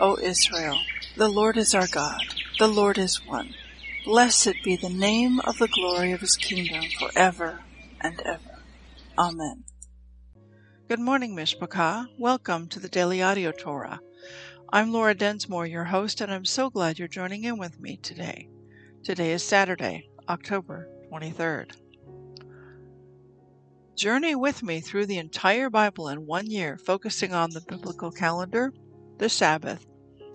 O Israel, the Lord is our God, the Lord is one. Blessed be the name of the glory of his kingdom forever and ever. Amen. Good morning, Mishpachah. Welcome to the Daily Audio Torah. I'm Laura Densmore, your host, and I'm so glad you're joining in with me today. Today is Saturday, October 23rd. Journey with me through the entire Bible in one year, focusing on the biblical calendar, the Sabbath,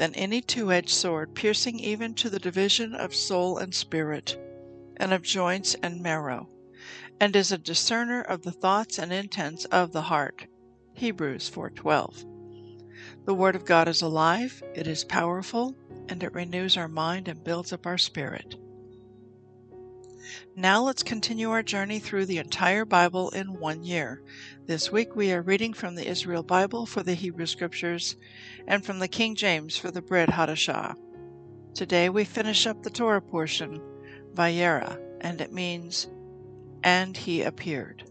than any two edged sword, piercing even to the division of soul and spirit, and of joints and marrow, and is a discerner of the thoughts and intents of the heart. Hebrews 4:12. The Word of God is alive, it is powerful, and it renews our mind and builds up our spirit. Now let's continue our journey through the entire Bible in one year. This week we are reading from the Israel Bible for the Hebrew Scriptures and from the King James for the Brit Hadashah. Today we finish up the Torah portion, Vayera, and it means, and he appeared.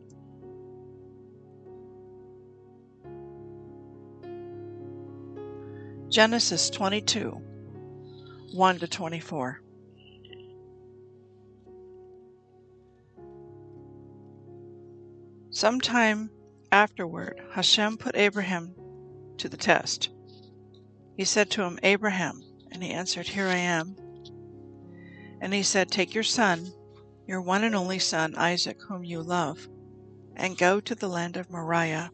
Genesis 22 1 to 24. Some time afterward, Hashem put Abraham to the test. He said to him, Abraham, and he answered, Here I am. And he said, Take your son, your one and only son, Isaac, whom you love, and go to the land of Moriah,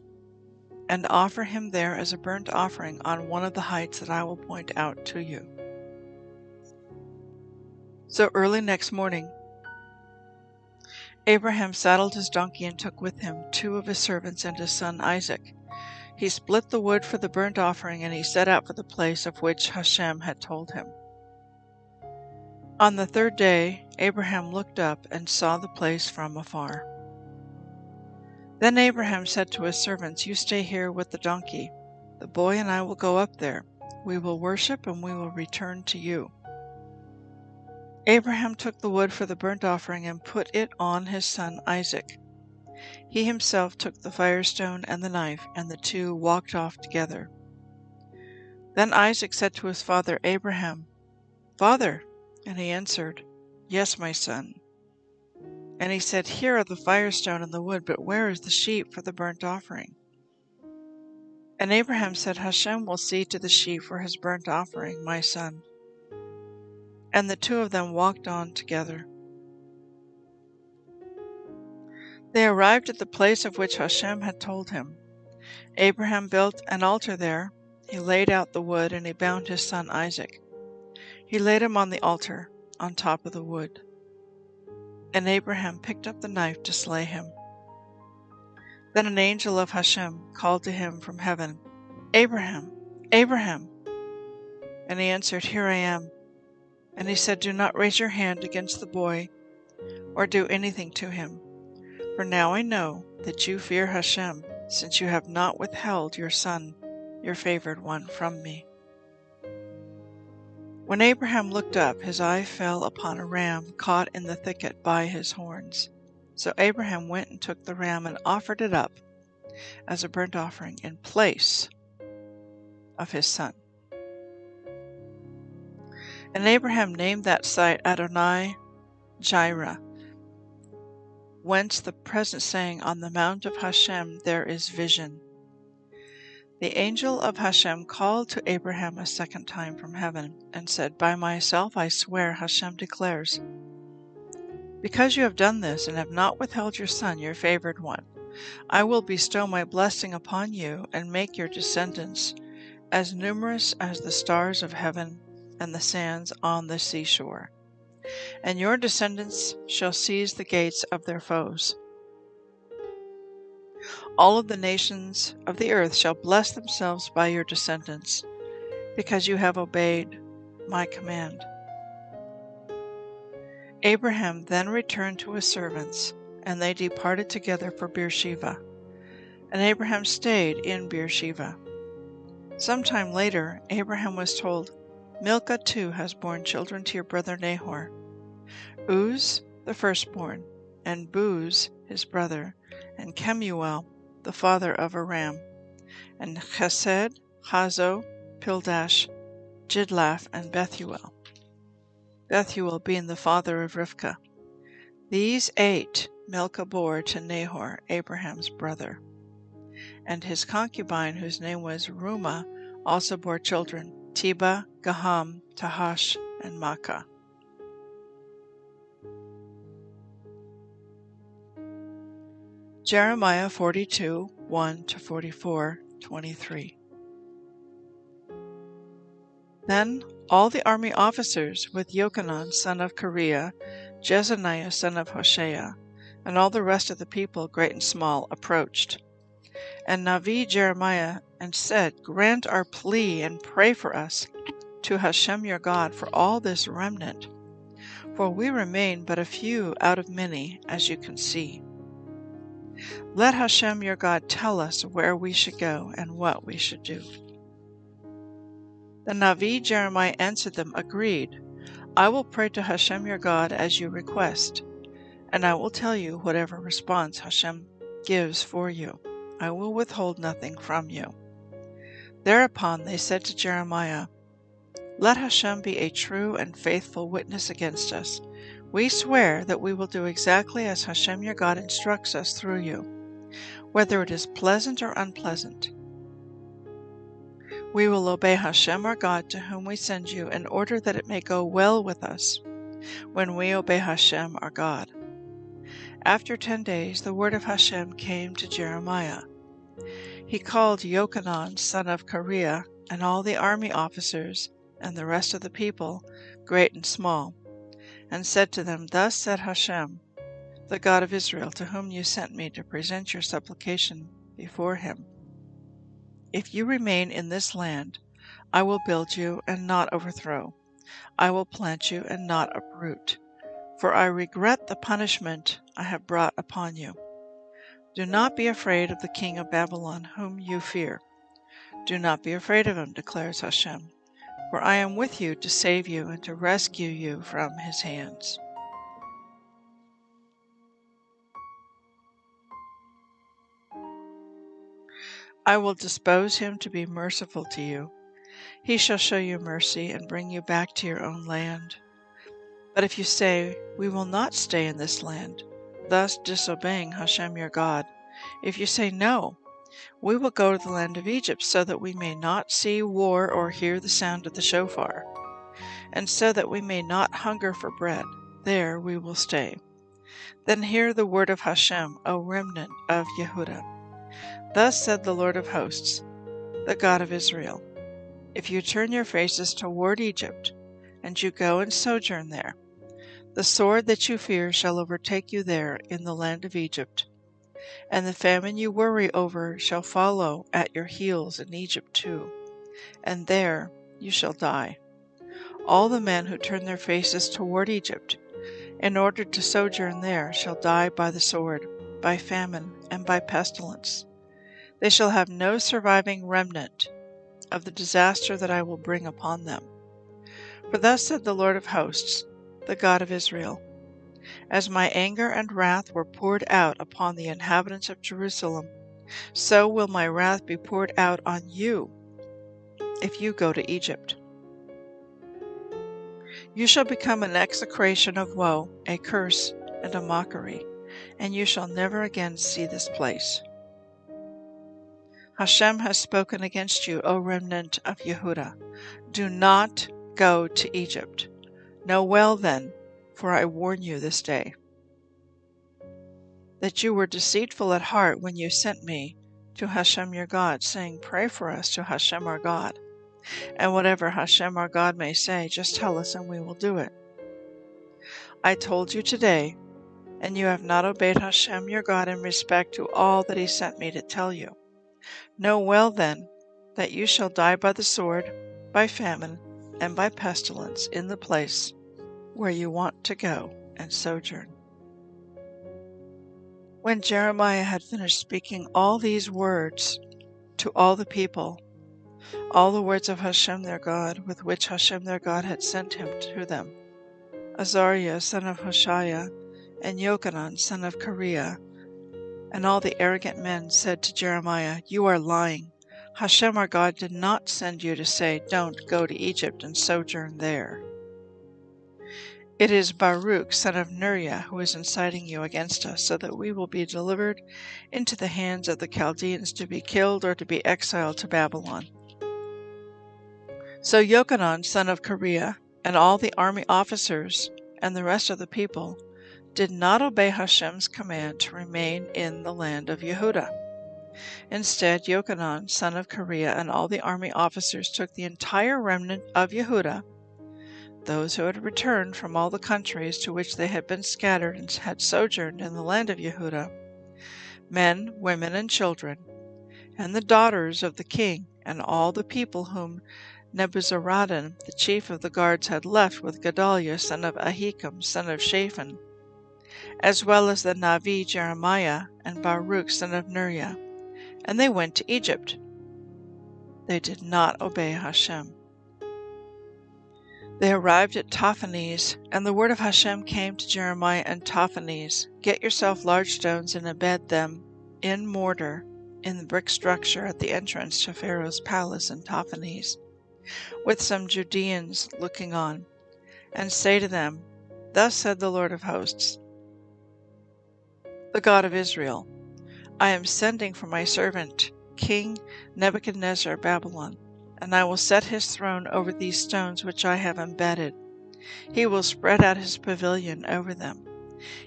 and offer him there as a burnt offering on one of the heights that I will point out to you. So early next morning, Abraham saddled his donkey and took with him two of his servants and his son Isaac. He split the wood for the burnt offering, and he set out for the place of which Hashem had told him. On the third day, Abraham looked up and saw the place from afar. Then Abraham said to his servants, You stay here with the donkey. The boy and I will go up there. We will worship, and we will return to you. Abraham took the wood for the burnt offering and put it on his son Isaac. He himself took the firestone and the knife, and the two walked off together. Then Isaac said to his father Abraham, Father, and he answered, Yes, my son. And he said, Here are the firestone and the wood, but where is the sheep for the burnt offering? And Abraham said, Hashem will see to the sheep for his burnt offering, my son. And the two of them walked on together. They arrived at the place of which Hashem had told him. Abraham built an altar there. He laid out the wood, and he bound his son Isaac. He laid him on the altar, on top of the wood. And Abraham picked up the knife to slay him. Then an angel of Hashem called to him from heaven, Abraham, Abraham! And he answered, Here I am. And he said, Do not raise your hand against the boy, or do anything to him. For now I know that you fear Hashem, since you have not withheld your son, your favored one, from me. When Abraham looked up, his eye fell upon a ram caught in the thicket by his horns. So Abraham went and took the ram and offered it up as a burnt offering in place of his son. And Abraham named that site Adonai Jireh, whence the present saying, On the mount of Hashem there is vision. The angel of Hashem called to Abraham a second time from heaven, and said, By myself I swear, Hashem declares, because you have done this and have not withheld your son, your favored one, I will bestow my blessing upon you and make your descendants as numerous as the stars of heaven and the sands on the seashore. And your descendants shall seize the gates of their foes. All of the nations of the earth shall bless themselves by your descendants, because you have obeyed my command. Abraham then returned to his servants, and they departed together for Beersheba. And Abraham stayed in Beersheba. Some time later, Abraham was told, Milcah too has borne children to your brother Nahor. Uz, the firstborn, and Buz, his brother, and Kemuel, the father of Aram, and Chesed, Hazo, Pildash, Jidlaph, and Bethuel. Bethuel being the father of Rivkah. These eight Milcah bore to Nahor, Abraham's brother. And his concubine, whose name was Reumah, also bore children, Tebah, Gaham, Tahash, and Maachah. Jeremiah 42 1 to 44 23. Then all the army officers, with Yochanan son of Kareah, Jezaniah son of Hoshea, and all the rest of the people, great and small, approached. And Navi Jeremiah and said, Grant our plea and pray for us to Hashem your God for all this remnant, for we remain but a few out of many, as you can see. Let Hashem your God tell us where we should go and what we should do. The Navi Jeremiah answered them, Agreed. I will pray to Hashem your God as you request, and I will tell you whatever response Hashem gives for you. I will withhold nothing from you. Thereupon they said to Jeremiah, Let Hashem be a true and faithful witness against us. We swear that we will do exactly as Hashem your God instructs us through you, whether it is pleasant or unpleasant. We will obey Hashem our God to whom we send you in order that it may go well with us when we obey Hashem our God. After ten days the word of Hashem came to Jeremiah. He called Yochanan son of Kareah and all the army officers and the rest of the people, great and small, and said to them, Thus said Hashem, the God of Israel, to whom you sent me to present your supplication before him. If you remain in this land, I will build you and not overthrow. I will plant you and not uproot. For I regret the punishment I have brought upon you. Do not be afraid of the king of Babylon, whom you fear. Do not be afraid of him, declares Hashem, for I am with you to save you and to rescue you from his hands. I will dispose him to be merciful to you. He shall show you mercy and bring you back to your own land. But if you say, We will not stay in this land, thus disobeying Hashem your God, if you say, No, we will go to the land of Egypt, so that we may not see war or hear the sound of the shofar, and so that we may not hunger for bread, there we will stay. Then hear the word of Hashem, O remnant of Yehudah. Thus said the Lord of hosts, the God of Israel If you turn your faces toward Egypt, and you go and sojourn there, the sword that you fear shall overtake you there in the land of Egypt, and the famine you worry over shall follow at your heels in Egypt too, and there you shall die. All the men who turn their faces toward Egypt, in order to sojourn there, shall die by the sword, by famine, and by pestilence. They shall have no surviving remnant of the disaster that I will bring upon them. For thus said the Lord of hosts, the God of Israel As my anger and wrath were poured out upon the inhabitants of Jerusalem, so will my wrath be poured out on you if you go to Egypt. You shall become an execration of woe, a curse, and a mockery, and you shall never again see this place. Hashem has spoken against you, O remnant of Yehuda. Do not go to Egypt. Know well then, for I warn you this day, that you were deceitful at heart when you sent me to Hashem your God, saying, Pray for us to Hashem our God. And whatever Hashem our God may say, just tell us and we will do it. I told you today, and you have not obeyed Hashem your God in respect to all that he sent me to tell you. Know well then that you shall die by the sword, by famine, and by pestilence in the place where you want to go and sojourn. When Jeremiah had finished speaking all these words to all the people, all the words of Hashem their God, with which Hashem their God had sent him to them, Azariah son of Hoshaiah, and Yochanan son of Kareah, and all the arrogant men said to Jeremiah, You are lying. Hashem our God did not send you to say, Don't go to Egypt and sojourn there. It is Baruch son of Neriah who is inciting you against us, so that we will be delivered into the hands of the Chaldeans to be killed or to be exiled to Babylon. So Yochanan son of Kareah and all the army officers and the rest of the people did not obey Hashem's command to remain in the land of Yehuda. Instead, Yochanan, son of Kareah, and all the army officers took the entire remnant of Yehudah, those who had returned from all the countries to which they had been scattered and had sojourned in the land of Yehuda, men, women, and children, and the daughters of the king, and all the people whom Nebuzaradan, the chief of the guards, had left with Gedaliah, son of Ahikam, son of Shaphan, as well as the Navi Jeremiah and Baruch son of Neriah, and they went to Egypt. They did not obey Hashem. They arrived at Tahpanhes, and the word of Hashem came to Jeremiah and Tahpanhes Get yourself large stones and embed them in mortar in the brick structure at the entrance to Pharaoh's palace in Tahpanhes, with some Judeans looking on, and say to them, Thus said the Lord of hosts, the God of Israel. I am sending for my servant, King Nebuchadnezzar of Babylon, and I will set his throne over these stones which I have embedded. He will spread out his pavilion over them.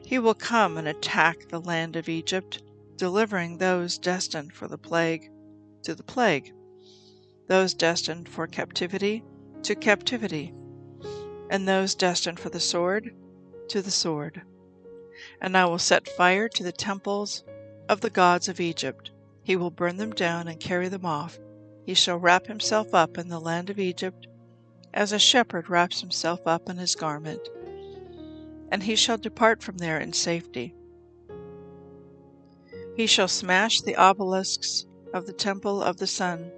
He will come and attack the land of Egypt, delivering those destined for the plague to the plague, those destined for captivity to captivity, and those destined for the sword to the sword and I will set fire to the temples of the gods of Egypt. He will burn them down and carry them off. He shall wrap himself up in the land of Egypt, as a shepherd wraps himself up in his garment, and he shall depart from there in safety. He shall smash the obelisks of the temple of the sun,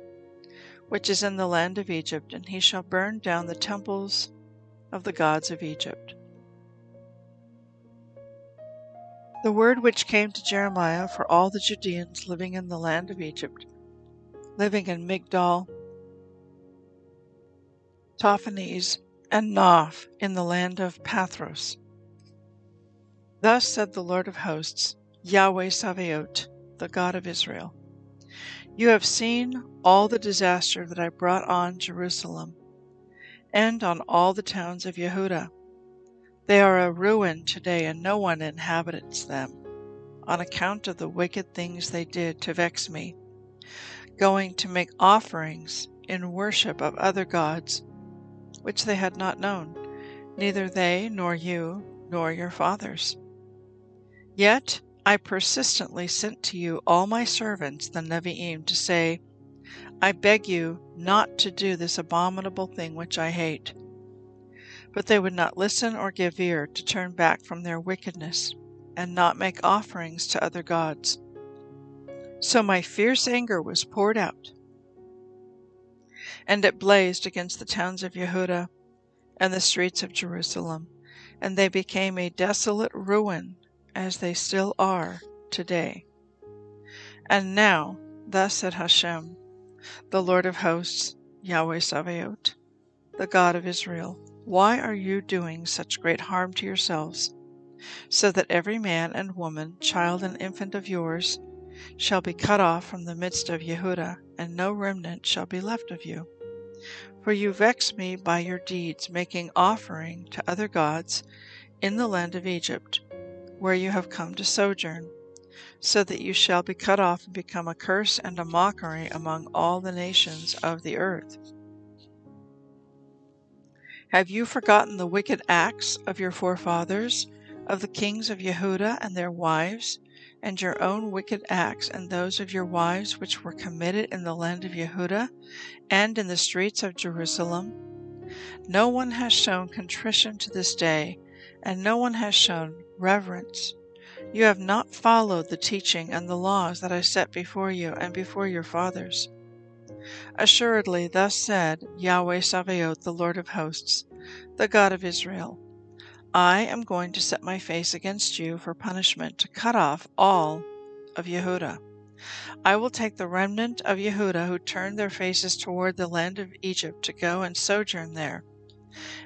which is in the land of Egypt, and he shall burn down the temples of the gods of Egypt. The word which came to Jeremiah for all the Judeans living in the land of Egypt, living in Migdol, Tahpanhes, and Noph in the land of Pathros. Thus said the Lord of hosts, Yahweh Sabaoth, the God of Israel. You have seen all the disaster that I brought on Jerusalem and on all the towns of Yehuda. they are a ruin today, and no one inhabits them, on account of the wicked things they did to vex me, going to make offerings in worship of other gods, which they had not known, neither they, nor you, nor your fathers. Yet I persistently sent to you all my servants, the Nevi'im, to say, I beg you not to do this abominable thing which I hate. But they would not listen or give ear to turn back from their wickedness, and not make offerings to other gods. So my fierce anger was poured out, and it blazed against the towns of Yehuda and the streets of Jerusalem, and they became a desolate ruin, as they still are today. And now, thus said Hashem, the Lord of hosts, Yahweh Sabaoth, the God of Israel why are you doing such great harm to yourselves, so that every man and woman, child and infant of yours, shall be cut off from the midst of Yehuda, and no remnant shall be left of you. For you vex me by your deeds, making offering to other gods in the land of Egypt, where you have come to sojourn, so that you shall be cut off and become a curse and a mockery among all the nations of the earth. Have you forgotten the wicked acts of your forefathers, of the kings of Yehuda and their wives, and your own wicked acts and those of your wives which were committed in the land of Yehuda and in the streets of Jerusalem? No one has shown contrition to this day, and no one has shown reverence. You have not followed the teaching and the laws that I set before you and before your fathers. Assuredly, thus said Yahweh Sabaoth, the Lord of hosts, the God of Israel I am going to set my face against you for punishment to cut off all of Yehuda. I will take the remnant of Yehuda who turned their faces toward the land of Egypt to go and sojourn there,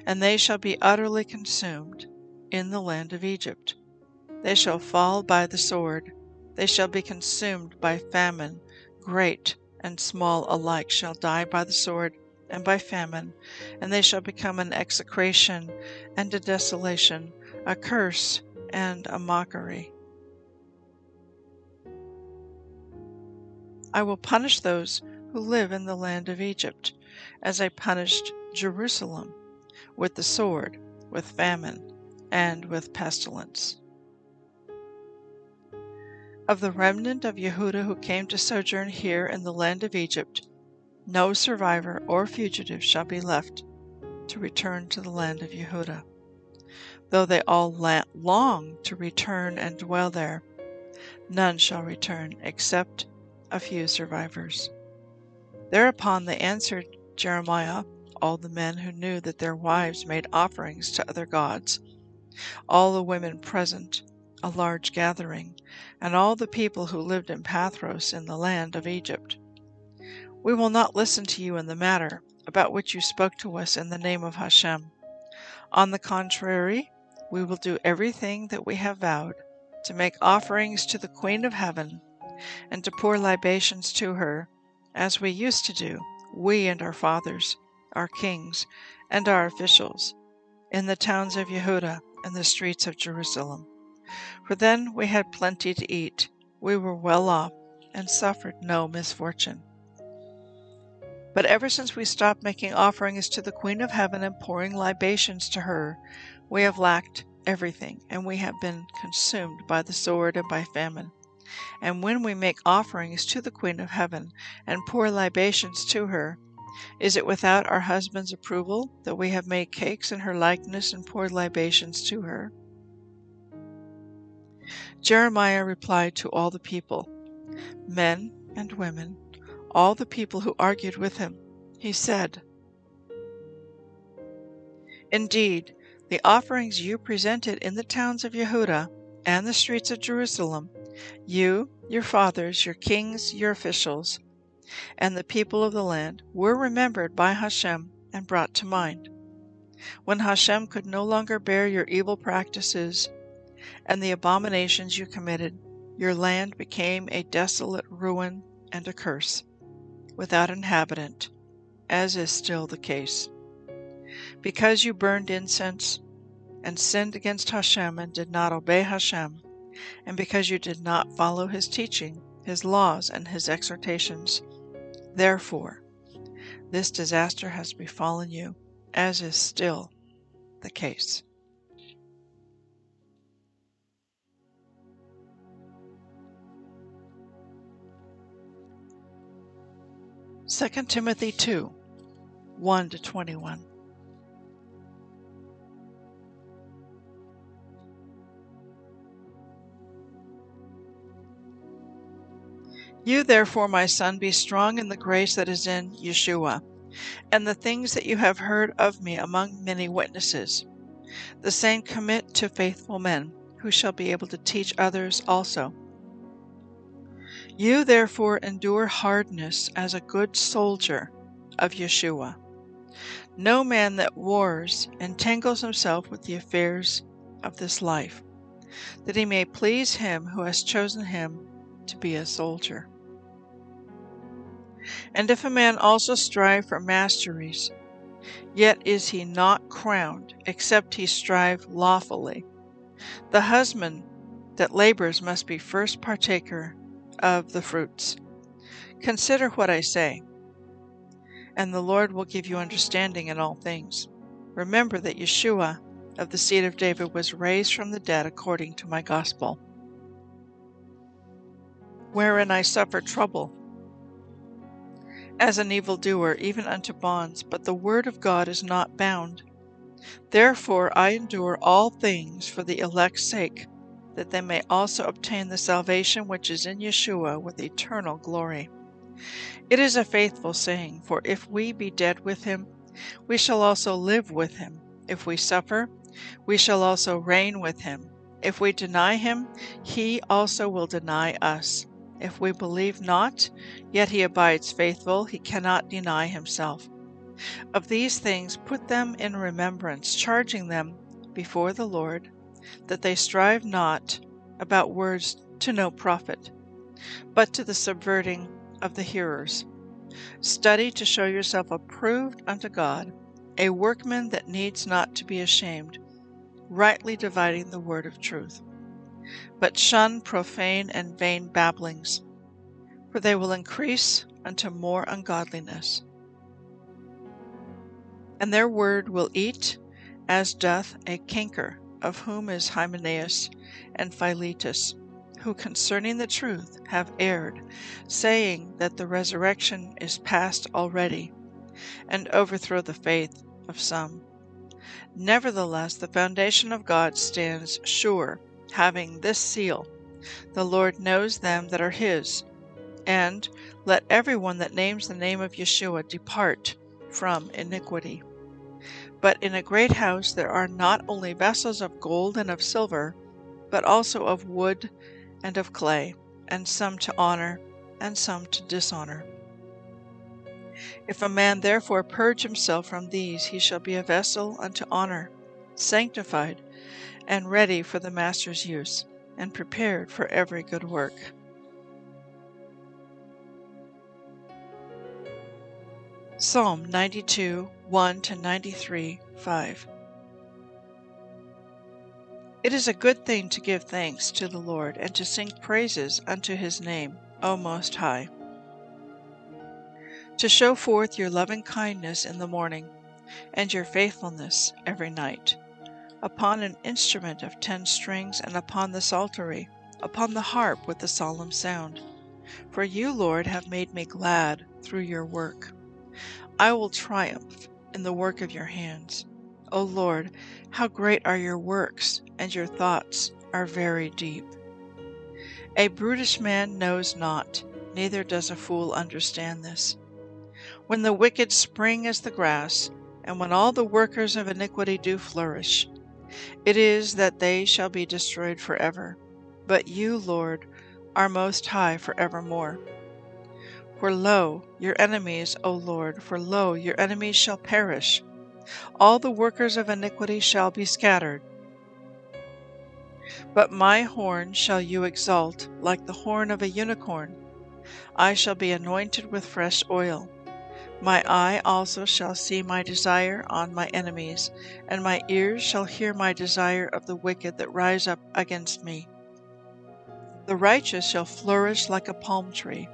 and they shall be utterly consumed in the land of Egypt. They shall fall by the sword, they shall be consumed by famine, great and small alike shall die by the sword and by famine, and they shall become an execration and a desolation, a curse and a mockery. I will punish those who live in the land of Egypt, as I punished Jerusalem, with the sword, with famine, and with pestilence. Of the remnant of Yehuda who came to sojourn here in the land of Egypt, no survivor or fugitive shall be left to return to the land of Yehuda. Though they all long to return and dwell there, none shall return except a few survivors. Thereupon they answered Jeremiah, all the men who knew that their wives made offerings to other gods, all the women present, a large gathering, and all the people who lived in Pathros in the land of Egypt. We will not listen to you in the matter about which you spoke to us in the name of Hashem. On the contrary, we will do everything that we have vowed to make offerings to the Queen of Heaven and to pour libations to her, as we used to do, we and our fathers, our kings, and our officials, in the towns of Yehuda and the streets of Jerusalem. For then we had plenty to eat, we were well off, and suffered no misfortune. But ever since we stopped making offerings to the Queen of Heaven and pouring libations to her, we have lacked everything, and we have been consumed by the sword and by famine. And when we make offerings to the Queen of Heaven and pour libations to her, is it without our husband's approval that we have made cakes in her likeness and poured libations to her? Jeremiah replied to all the people, Men and women, all the people who argued with him. He said, Indeed, the offerings you presented in the towns of Yehuda and the streets of Jerusalem, you, your fathers, your kings, your officials, and the people of the land, were remembered by Hashem and brought to mind. When Hashem could no longer bear your evil practices and the abominations you committed, your land became a desolate ruin and a curse without inhabitant, as is still the case. Because you burned incense and sinned against Hashem and did not obey Hashem, and because you did not follow his teaching, his laws, and his exhortations, therefore, this disaster has befallen you, as is still the case. 2 Timothy 2 1 to 21. You therefore, my son, be strong in the grace that is in Yeshua, and the things that you have heard of me among many witnesses. The same commit to faithful men, who shall be able to teach others also. You therefore endure hardness as a good soldier of Yeshua. No man that wars entangles himself with the affairs of this life, that he may please him who has chosen him to be a soldier. And if a man also strive for masteries, yet is he not crowned, except he strive lawfully. The husband that labors must be first partaker of the fruits. Consider what I say, and the Lord will give you understanding in all things. Remember that Yeshua of the seed of David was raised from the dead according to my gospel, wherein I suffer trouble as an evildoer, even unto bonds, but the word of God is not bound. Therefore I endure all things for the elect's sake, that they may also obtain the salvation which is in Yeshua with eternal glory. It is a faithful saying, for if we be dead with him, we shall also live with him. If we suffer, we shall also reign with him. If we deny him, he also will deny us. If we believe not, yet he abides faithful, he cannot deny himself. Of these things put them in remembrance, charging them before the Lord, that they strive not about words to no profit, but to the subverting of the hearers. Study to show yourself approved unto God, a workman that needs not to be ashamed, rightly dividing the word of truth. But shun profane and vain babblings, for they will increase unto more ungodliness. And their word will eat, as doth a canker, of whom is Hymenaeus and Philetus, who concerning the truth have erred, saying that the resurrection is past already, and overthrow the faith of some. Nevertheless, the foundation of God stands sure, having this seal The Lord knows them that are his. And let every one that names the name of Yeshua depart from iniquity. But in a great house there are not only vessels of gold and of silver, but also of wood and of clay, and some to honor, and some to dishonor. If a man therefore purge himself from these, he shall be a vessel unto honor, sanctified, and ready for the master's use, and prepared for every good work. Psalm 92 1 to 93 5 It is a good thing to give thanks to the Lord and to sing praises unto his name, O Most High to show forth your loving kindness in the morning, and your faithfulness every night, upon an instrument of ten strings, and upon the psaltery, upon the harp with the solemn sound. For you, Lord, have made me glad through your work. I will triumph in the work of your hands. O Lord, how great are your works, and your thoughts are very deep. A brutish man knows not, neither does a fool understand this when the wicked spring as the grass, and when all the workers of iniquity do flourish. It is that they shall be destroyed forever. But you, Lord, are most high for evermore. For lo, your enemies, O Lord, for lo, your enemies shall perish. All the workers of iniquity shall be scattered. But my horn shall you exalt, like the horn of a unicorn. I shall be anointed with fresh oil. My eye also shall see my desire on my enemies, and my ears shall hear my desire of the wicked that rise up against me. The righteous shall flourish like a palm tree.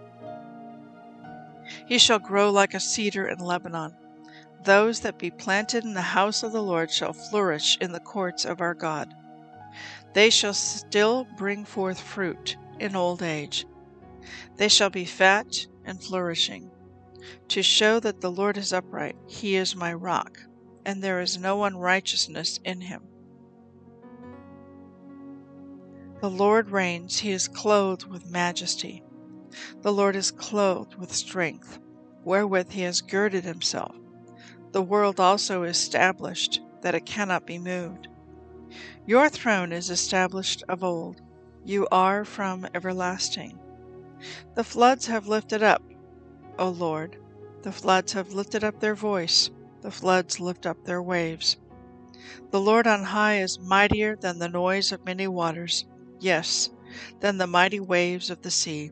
He shall grow like a cedar in Lebanon. Those that be planted in the house of the Lord shall flourish in the courts of our God. They shall still bring forth fruit in old age. They shall be fat and flourishing to show that the Lord is upright. He is my rock, and there is no unrighteousness in him. The Lord reigns, he is clothed with majesty. The Lord is clothed with strength, wherewith he has girded himself. The world also is established, that it cannot be moved. Your throne is established of old. You are from everlasting. The floods have lifted up O Lord. The floods have lifted up their voice, the floods lift up their waves. The Lord on high is mightier than the noise of many waters. Yes, than the mighty waves of the sea.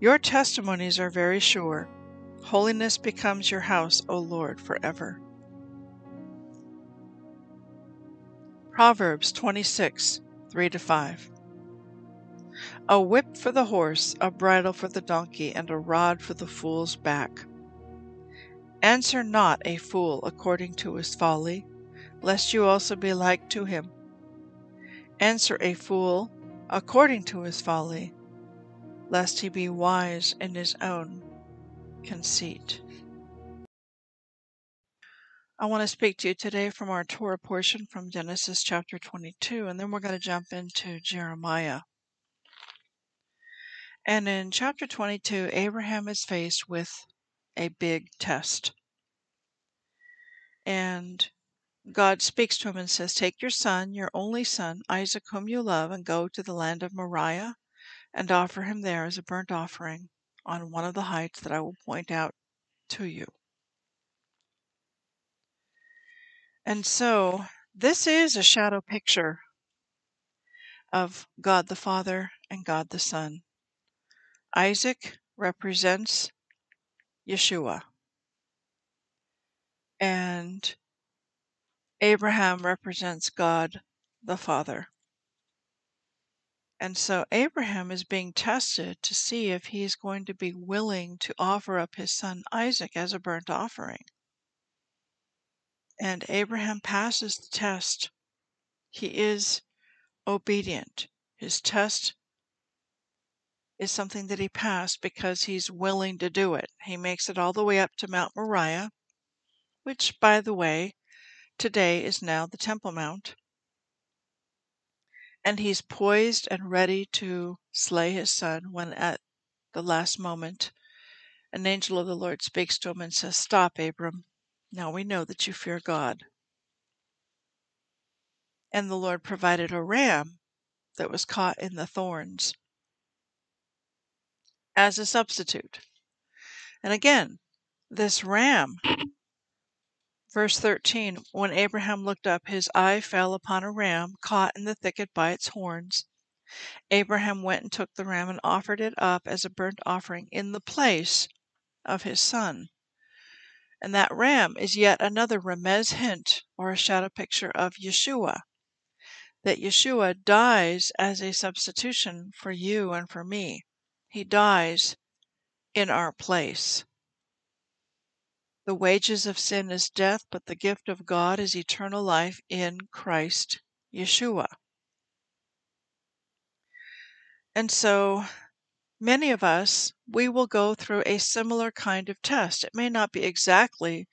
Your testimonies are very sure. Holiness becomes your house, O Lord, forever. Proverbs 26 3 5. A whip for the horse, a bridle for the donkey, and a rod for the fool's back. Answer not a fool according to his folly, lest you also be like to him. Answer a fool according to his folly, lest he be wise in his own conceit. I want to speak to you today from our Torah portion from Genesis chapter 22, and then we're going to jump into Jeremiah. And in chapter 22, Abraham is faced with a big test. And God speaks to him and says, Take your son, your only son, Isaac, whom you love, and go to the land of Moriah and offer him there as a burnt offering on one of the heights that I will point out to you. And so, this is a shadow picture of God the Father and God the Son. Isaac represents Yeshua. And Abraham represents God the Father. And so Abraham is being tested to see if he is going to be willing to offer up his son Isaac as a burnt offering. And Abraham passes the test. He is obedient. His test is something that he passed because he's willing to do it. He makes it all the way up to Mount Moriah, which, by the way, today is now the Temple Mount and he's poised and ready to slay his son when at the last moment an angel of the Lord speaks to him and says, Stop, Abram. Now we know that you fear God. And the Lord provided a ram that was caught in the thorns as a substitute. And again, this ram, verse 13, when Abraham looked up, his eye fell upon a ram caught in the thicket by its horns. Abraham went and took the ram and offered it up as a burnt offering in the place of his son. And that ram is yet another remez hint or a shadow picture of Yeshua. That Yeshua dies as a substitution for you and for me. He dies in our place. The wages of sin is death, but the gift of God is eternal life in Christ Yeshua. And so many of us, we will go through a similar kind of test. It may not be exactly,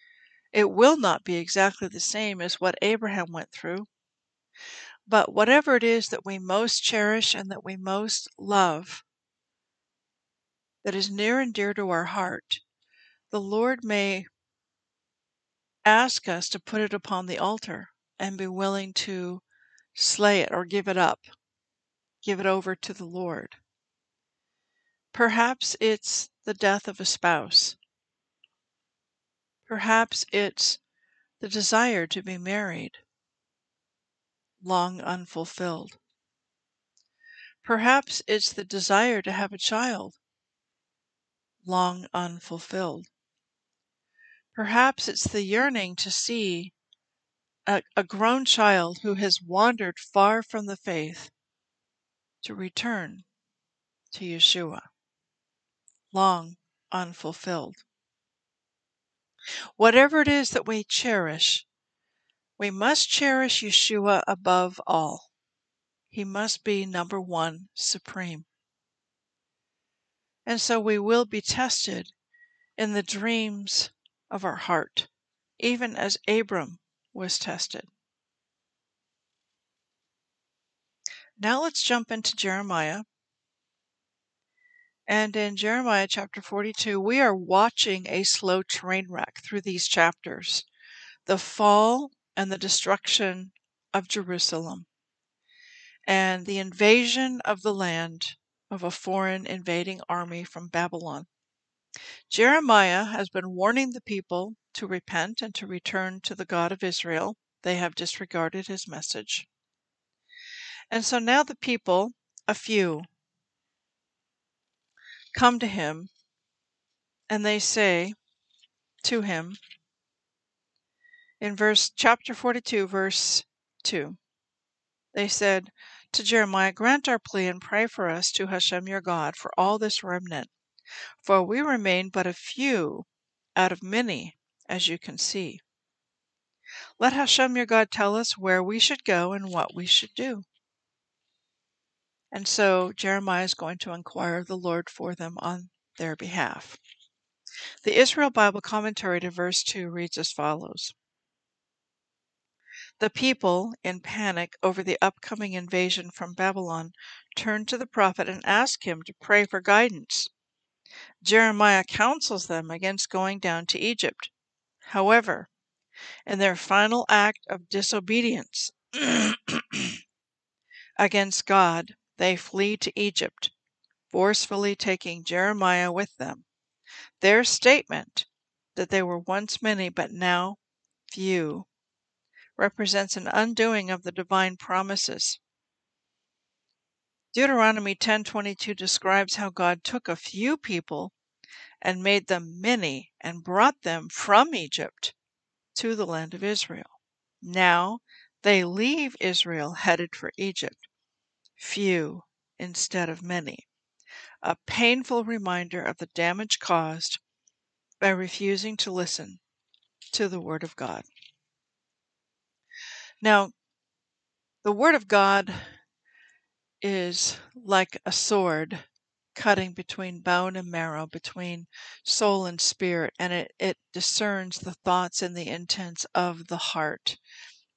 it will not be exactly the same as what Abraham went through. But whatever it is that we most cherish and that we most love, that is near and dear to our heart, the Lord may ask us to put it upon the altar and be willing to slay it or give it up give it over to the Lord. Perhaps it's the death of a spouse. Perhaps it's the desire to be married, long unfulfilled. Perhaps it's the desire to have a child, long unfulfilled. Perhaps it's the yearning to see a, a, grown child who has wandered far from the faith to return to Yeshua, long unfulfilled. Whatever it is that we cherish, we must cherish Yeshua above all. He must be number one, supreme. And so we will be tested in the dreams of our heart, even as Abram was tested. Now let's jump into Jeremiah. And in Jeremiah chapter 42, we are watching a slow train wreck through these chapters the fall and the destruction of Jerusalem, and the invasion of the land of a foreign invading army from Babylon. Jeremiah has been warning the people to repent and to return to the God of Israel. They have disregarded his message. And so now the people a few, come to him and they say to him in verse chapter 42 verse 2 they said to Jeremiah grant our plea and pray for us to Hashem your God for all this remnant for we remain but a few out of many as you can see let Hashem your God tell us where we should go and what we should do and so Jeremiah is going to inquire of the Lord for them on their behalf. The Israel Bible commentary to verse 2 reads as follows The people, in panic over the upcoming invasion from Babylon, turned to the prophet and asked him to pray for guidance. Jeremiah counsels them against going down to Egypt. However, in their final act of disobedience against God, they flee to Egypt, forcefully taking Jeremiah with them. Their statement that they were once many but now few represents an undoing of the divine promises. Deuteronomy 10:22 describes how God took a few people and made them many and brought them from Egypt to the land of Israel. Now they leave Israel headed for Egypt few instead of many, a painful reminder of the damage caused by refusing to listen to the Word of God. Now, the Word of God is like a sword cutting between bone and marrow, between soul and spirit, and it, it discerns the thoughts and the intents of the heart.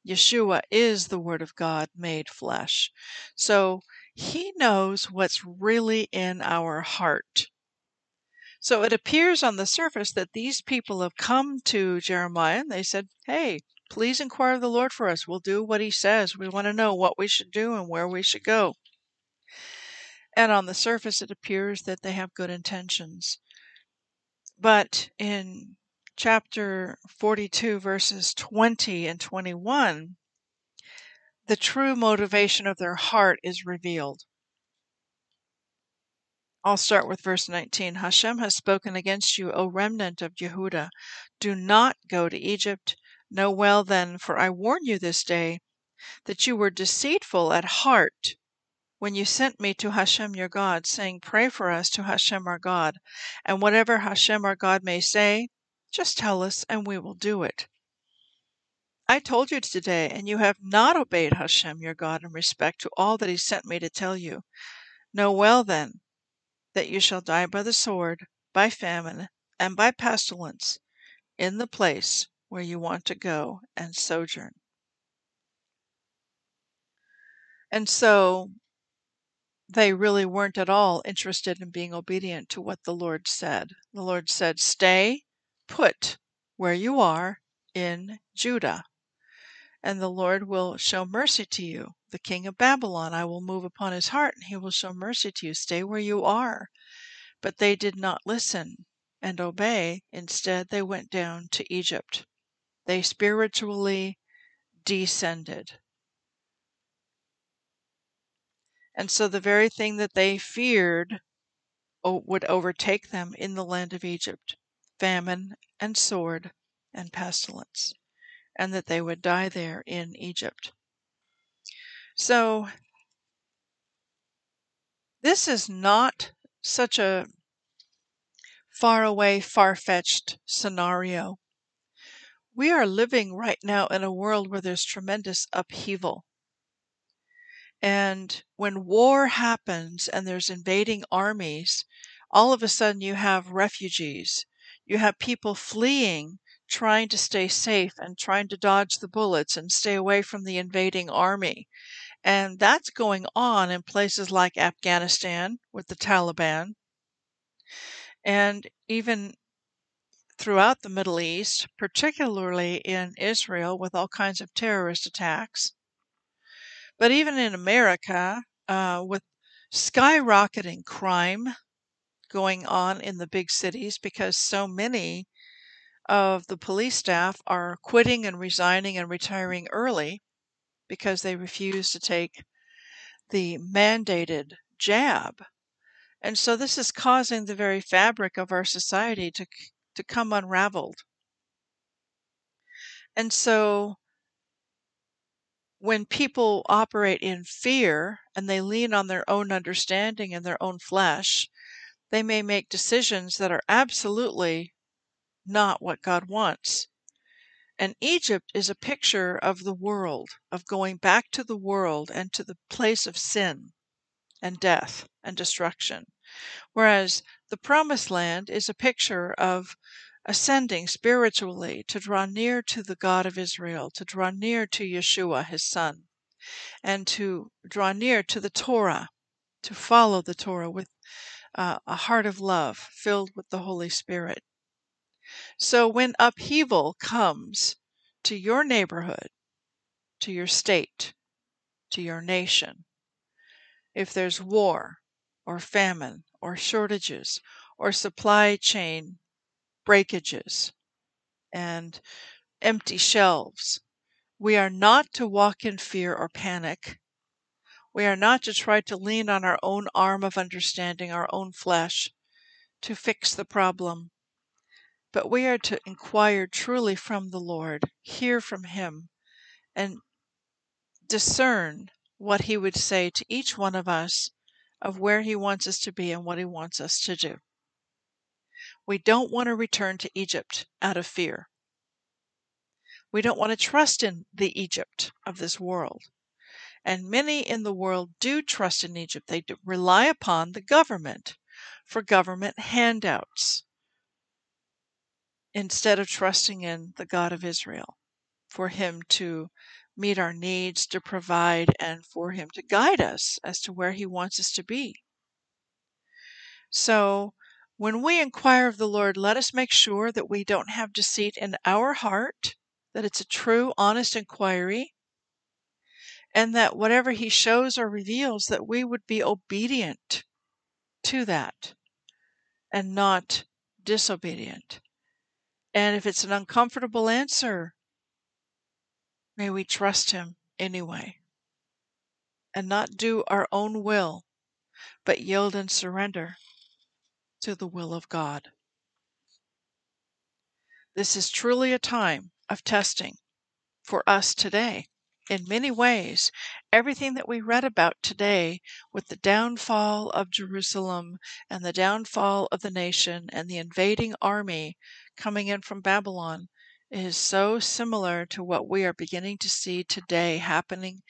Yeshua is the Word of God made flesh. So he knows what's really in our heart. So it appears on the surface that these people have come to Jeremiah and they said, Hey, please inquire of the Lord for us. We'll do what he says. We want to know what we should do and where we should go. And on the surface, it appears that they have good intentions. But in chapter 42, verses 20 and 21, the true motivation of their heart is revealed. I'll start with verse 19. Hashem has spoken against you, O remnant of Yehuda. Do not go to Egypt. Know well then, for I warn you this day, that you were deceitful at heart when you sent me to Hashem your God, saying, Pray for us to Hashem our God, and whatever Hashem our God may say, just tell us, and we will do it. I told you today, and you have not obeyed Hashem your God in respect to all that he sent me to tell you. Know well then that you shall die by the sword, by famine, and by pestilence in the place where you want to go and sojourn. And so they really weren't at all interested in being obedient to what the Lord said. The Lord said, Stay put where you are in Judah, and the Lord will show mercy to you. The king of Babylon, I will move upon his heart, and he will show mercy to you. Stay where you are. But they did not listen and obey. Instead, they went down to Egypt. They spiritually descended. And so the very thing that they feared would overtake them in the land of Egypt famine and sword and pestilence, and that they would die there in Egypt. So, this is not such a far away, far fetched scenario. We are living right now in a world where there's tremendous upheaval. And when war happens and there's invading armies, all of a sudden you have refugees. You have people fleeing, trying to stay safe and trying to dodge the bullets and stay away from the invading army. And that's going on in places like Afghanistan with the Taliban, and even throughout the Middle East, particularly in Israel with all kinds of terrorist attacks. But even in America, uh, with skyrocketing crime going on in the big cities because so many of the police staff are quitting and resigning and retiring early because they refuse to take the mandated jab. And so this is causing the very fabric of our society to, to come unraveled. And so when people operate in fear and they lean on their own understanding and their own flesh, they may make decisions that are absolutely not what God wants. And Egypt is a picture of the world, of going back to the world and to the place of sin and death and destruction. Whereas the promised land is a picture of ascending spiritually to draw near to the God of Israel, to draw near to Yeshua, his son, and to draw near to the Torah, to follow the Torah with uh, a heart of love filled with the Holy Spirit. So when upheaval comes to your neighborhood, to your state, to your nation, if there's war or famine or shortages or supply chain breakages and empty shelves, we are not to walk in fear or panic. We are not to try to lean on our own arm of understanding, our own flesh, to fix the problem but we are to inquire truly from the Lord, hear from Him, and discern what He would say to each one of us of where He wants us to be and what He wants us to do. We don't want to return to Egypt out of fear. We don't want to trust in the Egypt of this world. And many in the world do trust in Egypt. They rely upon the government for government handouts instead of trusting in the God of Israel, for Him to meet our needs, to provide, and for Him to guide us as to where He wants us to be. So, when we inquire of the Lord, let us make sure that we don't have deceit in our heart, that it's a true, honest inquiry, and that whatever He shows or reveals, that we would be obedient to that and not disobedient. And if it's an uncomfortable answer, may we trust Him anyway and not do our own will, but yield and surrender to the will of God. This is truly a time of testing for us today in many ways, everything that we read about today with the downfall of Jerusalem and the downfall of the nation and the invading army coming in from Babylon is so similar to what we are beginning to see today happening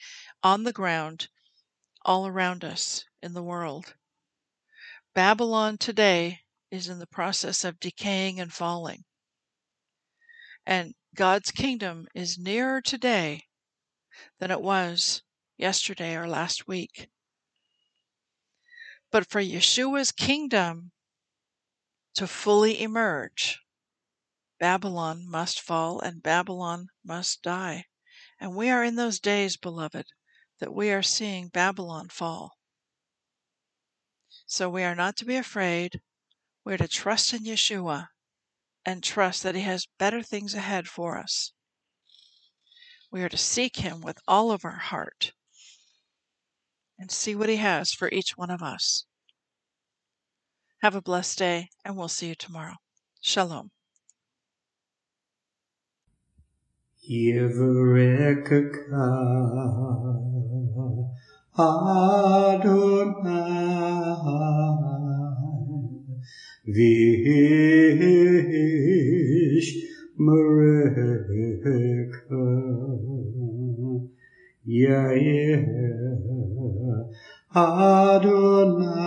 on the ground all around us in the world. Babylon today is in the process of decaying and falling. And God's kingdom is nearer today than it was yesterday or last week. But for Yeshua's kingdom to fully emerge, Babylon must fall and Babylon must die. And we are in those days, beloved, that we are seeing Babylon fall. So we are not to be afraid. We're to trust in Yeshua and trust that He has better things ahead for us. We are to seek Him with all of our heart and see what He has for each one of us. Have a blessed day, and we'll see you tomorrow. Shalom. Adonai Vish Mareka Yair Adonai